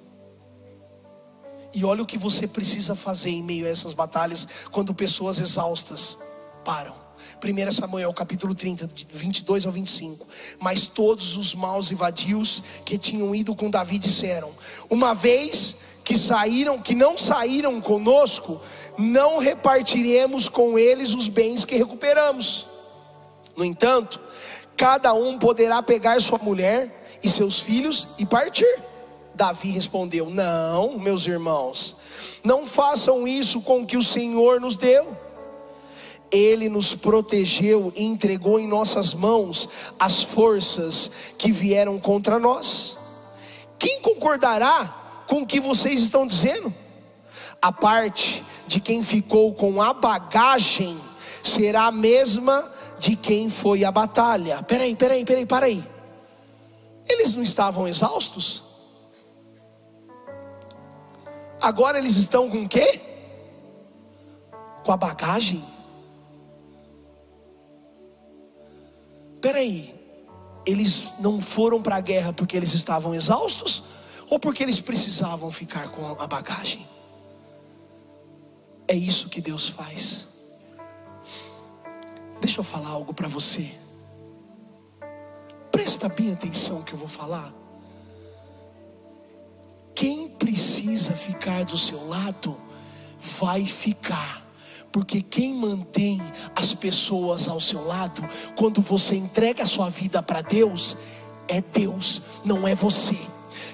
E olha o que você precisa fazer em meio a essas batalhas, quando pessoas exaustas param. 1 Samuel capítulo 30, 22 ao 25. Mas todos os maus e vadios que tinham ido com Davi disseram: Uma vez que saíram, que não saíram conosco, não repartiremos com eles os bens que recuperamos. No entanto, cada um poderá pegar sua mulher e seus filhos e partir. Davi respondeu: Não, meus irmãos, não façam isso com o que o Senhor nos deu. Ele nos protegeu e entregou em nossas mãos as forças que vieram contra nós. Quem concordará com o que vocês estão dizendo? A parte de quem ficou com a bagagem será a mesma de quem foi à batalha. Peraí, peraí, peraí, para aí. Eles não estavam exaustos? Agora eles estão com o quê? Com a bagagem. Peraí, eles não foram para a guerra porque eles estavam exaustos? Ou porque eles precisavam ficar com a bagagem? É isso que Deus faz. Deixa eu falar algo para você. Presta bem atenção que eu vou falar. Quem precisa ficar do seu lado, vai ficar. Porque quem mantém as pessoas ao seu lado, quando você entrega a sua vida para Deus, é Deus, não é você.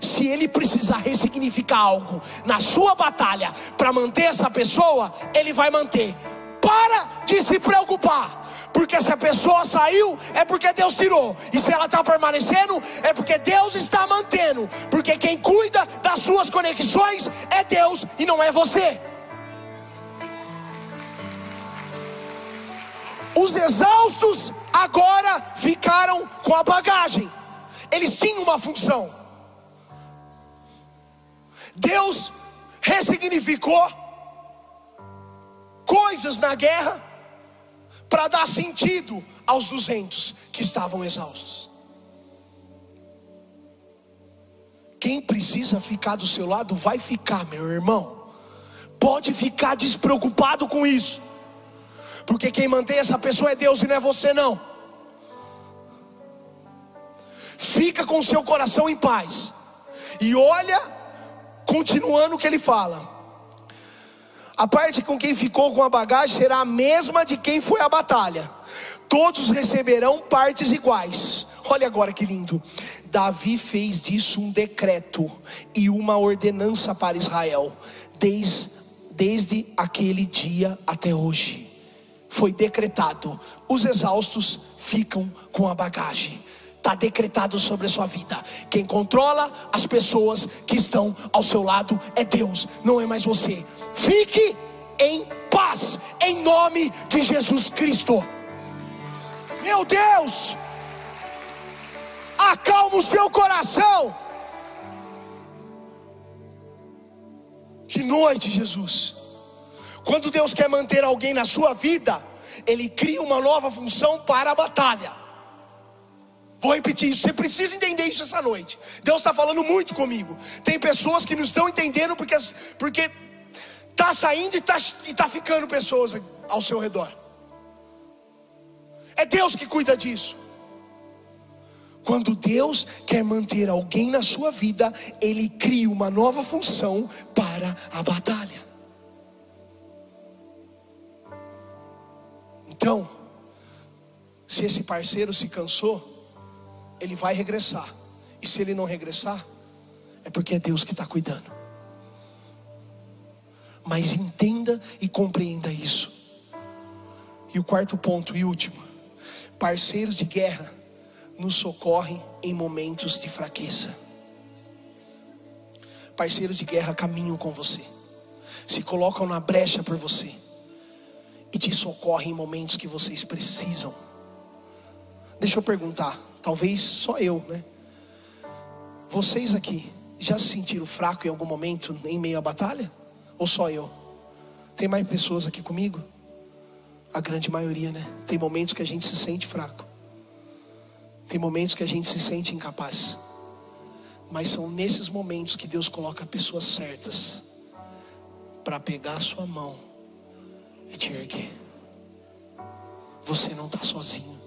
Se ele precisar ressignificar algo na sua batalha para manter essa pessoa, ele vai manter. Para de se preocupar. Porque se a pessoa saiu, é porque Deus tirou. E se ela está permanecendo, é porque Deus está mantendo. Porque quem cuida das suas conexões é Deus e não é você. Os exaustos agora ficaram com a bagagem. Eles tinham uma função. Deus ressignificou coisas na guerra para dar sentido aos duzentos que estavam exaustos. Quem precisa ficar do seu lado vai ficar, meu irmão. Pode ficar despreocupado com isso, porque quem mantém essa pessoa é Deus e não é você, não. Fica com seu coração em paz, e olha, continuando o que ele fala a parte com quem ficou com a bagagem será a mesma de quem foi à batalha. Todos receberão partes iguais. Olha agora que lindo. Davi fez disso um decreto e uma ordenança para Israel, desde, desde aquele dia até hoje. Foi decretado: os exaustos ficam com a bagagem está decretado sobre a sua vida. Quem controla as pessoas que estão ao seu lado é Deus, não é mais você. Fique em paz, em nome de Jesus Cristo. Meu Deus, acalma o seu coração. De noite, Jesus. Quando Deus quer manter alguém na sua vida, Ele cria uma nova função para a batalha. Vou repetir isso, você precisa entender isso essa noite. Deus está falando muito comigo. Tem pessoas que não estão entendendo porque, porque Está saindo e está tá ficando pessoas ao seu redor. É Deus que cuida disso. Quando Deus quer manter alguém na sua vida, Ele cria uma nova função para a batalha. Então, se esse parceiro se cansou, ele vai regressar. E se ele não regressar, é porque é Deus que está cuidando mas entenda e compreenda isso. E o quarto ponto e último: parceiros de guerra nos socorrem em momentos de fraqueza. Parceiros de guerra caminham com você. se colocam na brecha por você e te socorrem em momentos que vocês precisam. Deixa eu perguntar, talvez só eu, né? Vocês aqui já se sentiram fraco em algum momento em meio à batalha? Ou só eu? Tem mais pessoas aqui comigo? A grande maioria, né? Tem momentos que a gente se sente fraco. Tem momentos que a gente se sente incapaz. Mas são nesses momentos que Deus coloca pessoas certas para pegar a sua mão e te erguer. Você não está sozinho,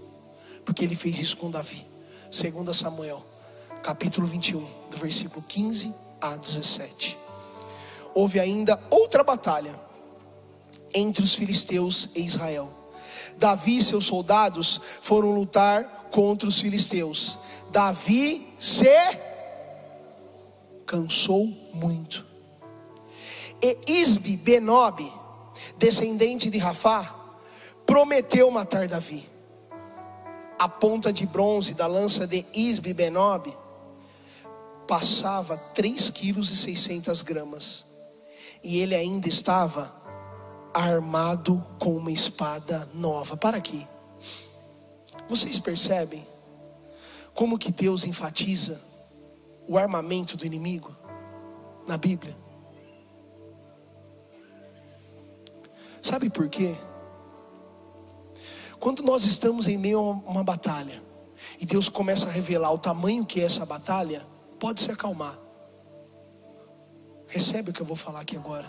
porque Ele fez isso com Davi. 2 Samuel, capítulo 21, do versículo 15 a 17. Houve ainda outra batalha entre os filisteus e Israel. Davi e seus soldados foram lutar contra os filisteus. Davi se cansou muito. E Isbi Benob, descendente de Rafá, prometeu matar Davi. A ponta de bronze da lança de Isbi Benob passava 3 quilos e 600 gramas. E ele ainda estava armado com uma espada nova. Para aqui. Vocês percebem como que Deus enfatiza o armamento do inimigo na Bíblia. Sabe por quê? Quando nós estamos em meio a uma batalha e Deus começa a revelar o tamanho que é essa batalha, pode se acalmar. Recebe o que eu vou falar aqui agora.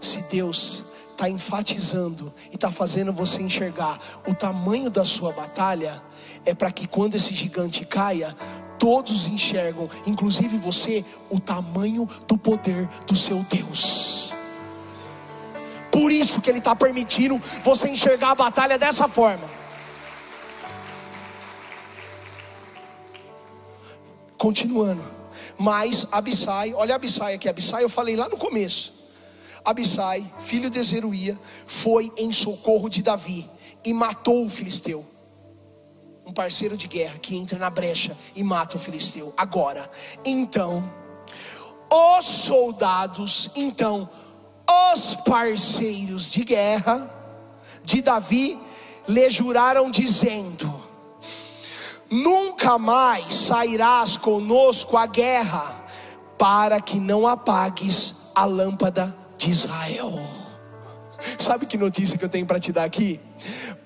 Se Deus está enfatizando e está fazendo você enxergar o tamanho da sua batalha, é para que quando esse gigante caia, todos enxergam, inclusive você, o tamanho do poder do seu Deus. Por isso que Ele está permitindo você enxergar a batalha dessa forma. Continuando, mas Abissai, olha Abissai aqui, Abissai eu falei lá no começo. Abissai, filho de Zeruia, foi em socorro de Davi e matou o filisteu um parceiro de guerra que entra na brecha e mata o filisteu. Agora, então, os soldados, então, os parceiros de guerra de Davi lhe juraram, dizendo: Nunca mais sairás conosco à guerra, para que não apagues a lâmpada de Israel. Sabe que notícia que eu tenho para te dar aqui?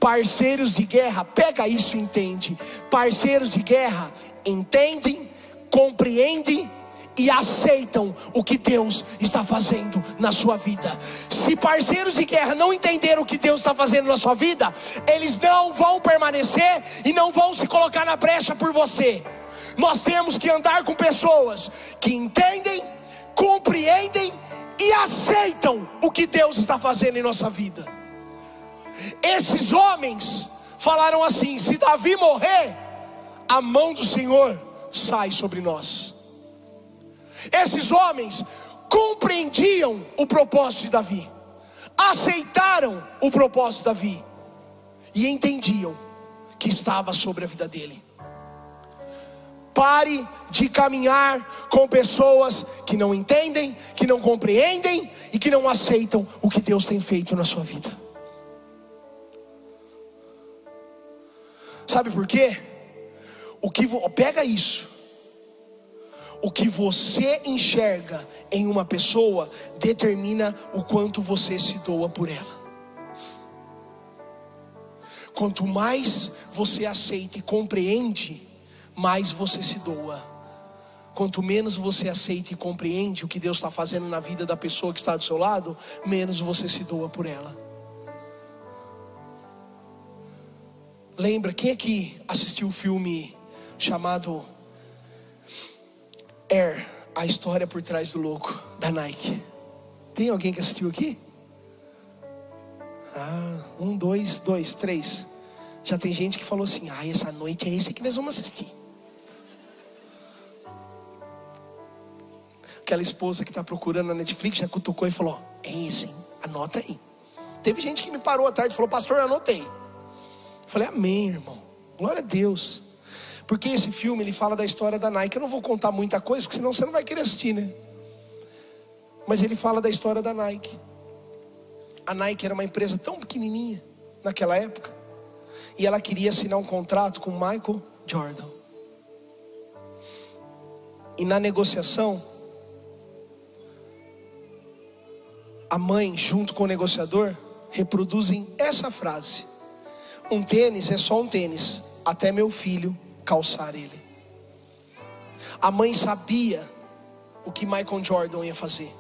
Parceiros de guerra, pega isso e entende. Parceiros de guerra entendem, compreendem e aceitam o que Deus está fazendo na sua vida. Se parceiros de guerra não entenderam o que Deus está fazendo na sua vida, eles não vão permanecer e não vão se colocar na brecha por você. Nós temos que andar com pessoas que entendem, compreendem e aceitam o que Deus está fazendo em nossa vida. Esses homens falaram assim: se Davi morrer, a mão do Senhor sai sobre nós. Esses homens compreendiam o propósito de Davi, aceitaram o propósito de Davi e entendiam que estava sobre a vida dele. Pare de caminhar com pessoas que não entendem, que não compreendem e que não aceitam o que Deus tem feito na sua vida. Sabe por quê? O que pega isso. O que você enxerga em uma pessoa determina o quanto você se doa por ela. Quanto mais você aceita e compreende, mais você se doa. Quanto menos você aceita e compreende o que Deus está fazendo na vida da pessoa que está do seu lado, menos você se doa por ela. Lembra, quem aqui assistiu o filme chamado Air, a história por trás do louco, da Nike? Tem alguém que assistiu aqui? Ah, um, dois, dois, três. Já tem gente que falou assim: ah, essa noite é esse que nós vamos assistir. aquela esposa que está procurando na Netflix já cutucou e falou: É esse, anota aí. Teve gente que me parou à tarde e falou: Pastor, eu anotei. Eu falei: Amém, irmão. Glória a Deus. Porque esse filme ele fala da história da Nike. Eu não vou contar muita coisa, porque senão você não vai querer assistir, né? Mas ele fala da história da Nike. A Nike era uma empresa tão pequenininha naquela época. E ela queria assinar um contrato com Michael Jordan. E na negociação, a mãe, junto com o negociador, reproduzem essa frase: Um tênis é só um tênis, até meu filho calçar ele. A mãe sabia o que Michael Jordan ia fazer.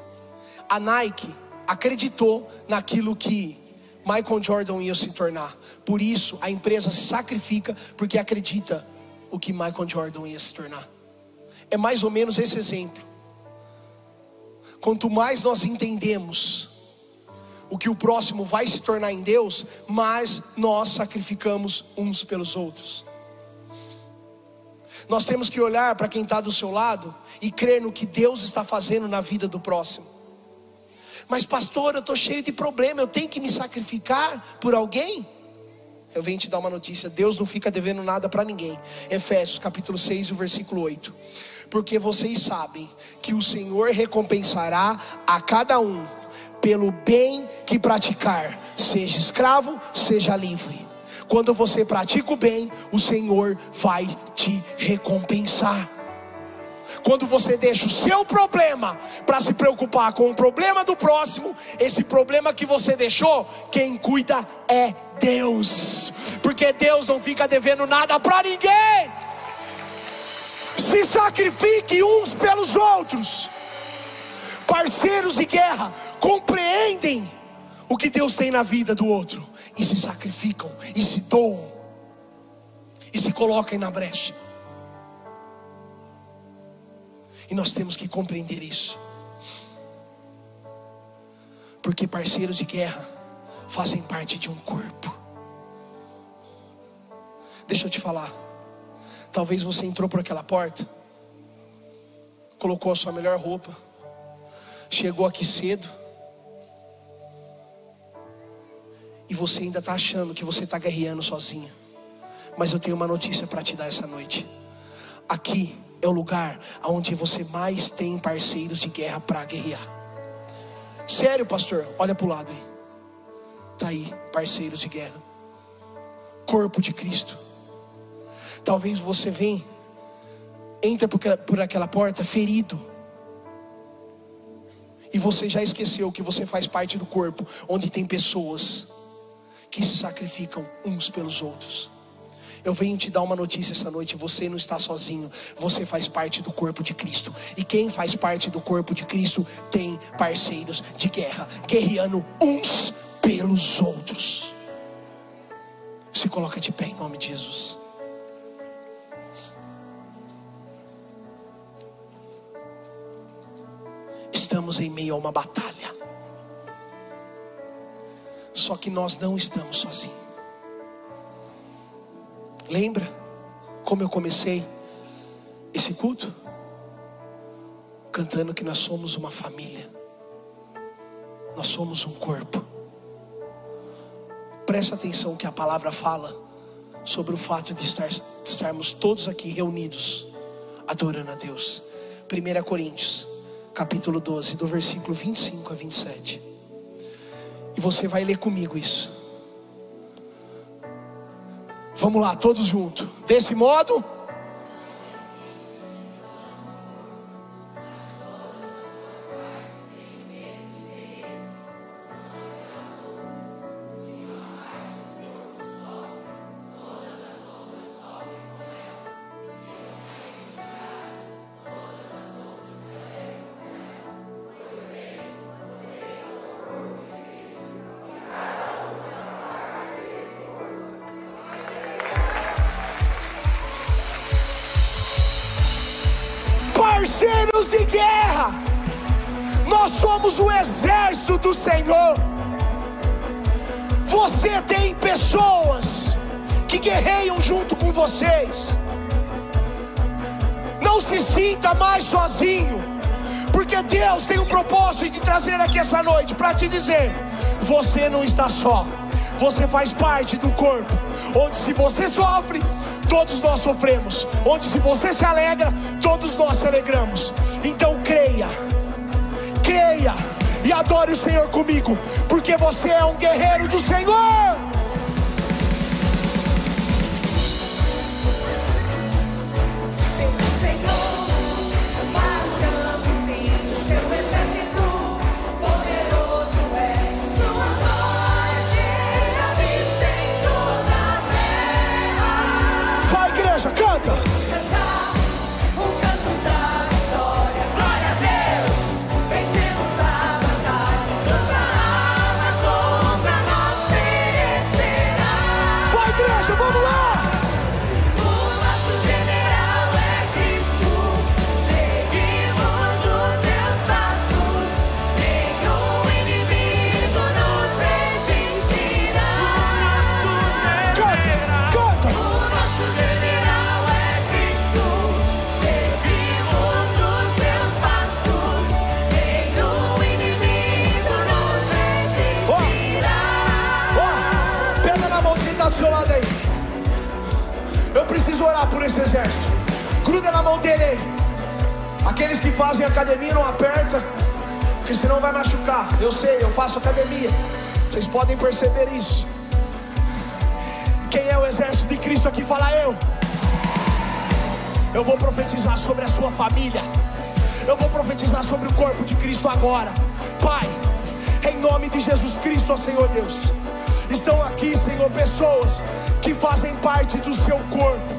A Nike acreditou naquilo que Michael Jordan ia se tornar. Por isso, a empresa se sacrifica porque acredita o que Michael Jordan ia se tornar. É mais ou menos esse exemplo. Quanto mais nós entendemos o que o próximo vai se tornar em Deus, mais nós sacrificamos uns pelos outros. Nós temos que olhar para quem está do seu lado e crer no que Deus está fazendo na vida do próximo. Mas, pastor, eu estou cheio de problema, eu tenho que me sacrificar por alguém? Eu venho te dar uma notícia: Deus não fica devendo nada para ninguém. Efésios capítulo 6, o versículo 8. Porque vocês sabem que o Senhor recompensará a cada um pelo bem que praticar, seja escravo, seja livre. Quando você pratica o bem, o Senhor vai te recompensar. Quando você deixa o seu problema para se preocupar com o problema do próximo, esse problema que você deixou, quem cuida é Deus, porque Deus não fica devendo nada para ninguém. Se sacrifique uns pelos outros, parceiros de guerra, compreendem o que Deus tem na vida do outro e se sacrificam e se doam e se colocam na brecha. E nós temos que compreender isso. Porque parceiros de guerra fazem parte de um corpo. Deixa eu te falar. Talvez você entrou por aquela porta, colocou a sua melhor roupa, chegou aqui cedo, e você ainda está achando que você está guerreando sozinho. Mas eu tenho uma notícia para te dar essa noite. Aqui é o lugar onde você mais tem parceiros de guerra para guerrear. Sério, pastor? Olha para o lado aí. Está aí, parceiros de guerra. Corpo de Cristo. Talvez você venha, entra por aquela porta ferido. E você já esqueceu que você faz parte do corpo, onde tem pessoas que se sacrificam uns pelos outros. Eu venho te dar uma notícia essa noite: você não está sozinho, você faz parte do corpo de Cristo. E quem faz parte do corpo de Cristo tem parceiros de guerra, guerreando uns pelos outros. Se coloca de pé em nome de Jesus. Estamos em meio a uma batalha. Só que nós não estamos sozinhos. Lembra como eu comecei esse culto? Cantando que nós somos uma família, nós somos um corpo. Presta atenção que a palavra fala sobre o fato de, estar, de estarmos todos aqui reunidos, adorando a Deus. 1 Coríntios, capítulo 12, do versículo 25 a 27. E você vai ler comigo isso. Vamos lá, todos juntos. Desse modo, te dizer: você não está só. Você faz parte do corpo, onde se você sofre, todos nós sofremos. Onde se você se alegra, todos nós se alegramos. Então creia, creia e adore o Senhor comigo, porque você é um guerreiro do Senhor. Mão dele aí. Aqueles que fazem academia não aperta, porque senão vai machucar. Eu sei, eu faço academia. Vocês podem perceber isso. Quem é o exército de Cristo aqui? Fala eu. Eu vou profetizar sobre a sua família. Eu vou profetizar sobre o corpo de Cristo agora. Pai, em nome de Jesus Cristo, ó Senhor Deus. Estão aqui, Senhor, pessoas que fazem parte do seu corpo.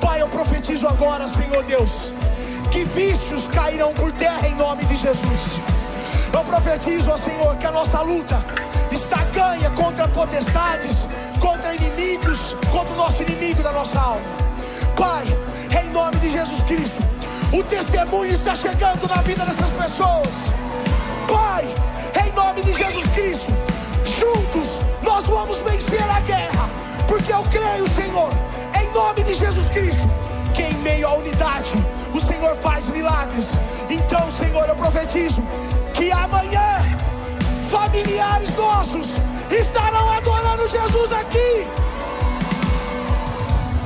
Pai, eu profetizo agora, Senhor Deus, que vícios cairão por terra em nome de Jesus. Eu profetizo, Senhor, que a nossa luta está ganha contra potestades, contra inimigos, contra o nosso inimigo da nossa alma. Pai, em nome de Jesus Cristo, o testemunho está chegando na vida dessas pessoas. Pai, em nome de Jesus Cristo, juntos nós vamos vencer a guerra, porque eu creio, Senhor, nome de Jesus Cristo, que em meio à unidade o Senhor faz milagres. Então, Senhor, eu profetizo que amanhã familiares nossos estarão adorando Jesus aqui.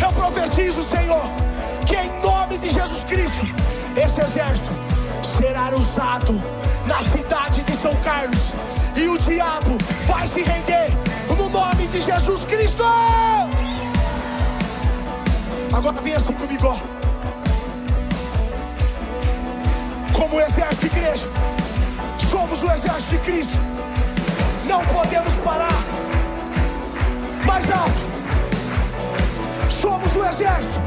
Eu profetizo, Senhor, que em nome de Jesus Cristo, esse exército será usado na cidade de São Carlos e o diabo vai se render no nome de Jesus Cristo. Agora assim comigo, ó. Como o exército de igreja, somos o exército de Cristo. Não podemos parar. Mais alto. Somos o exército.